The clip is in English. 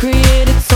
created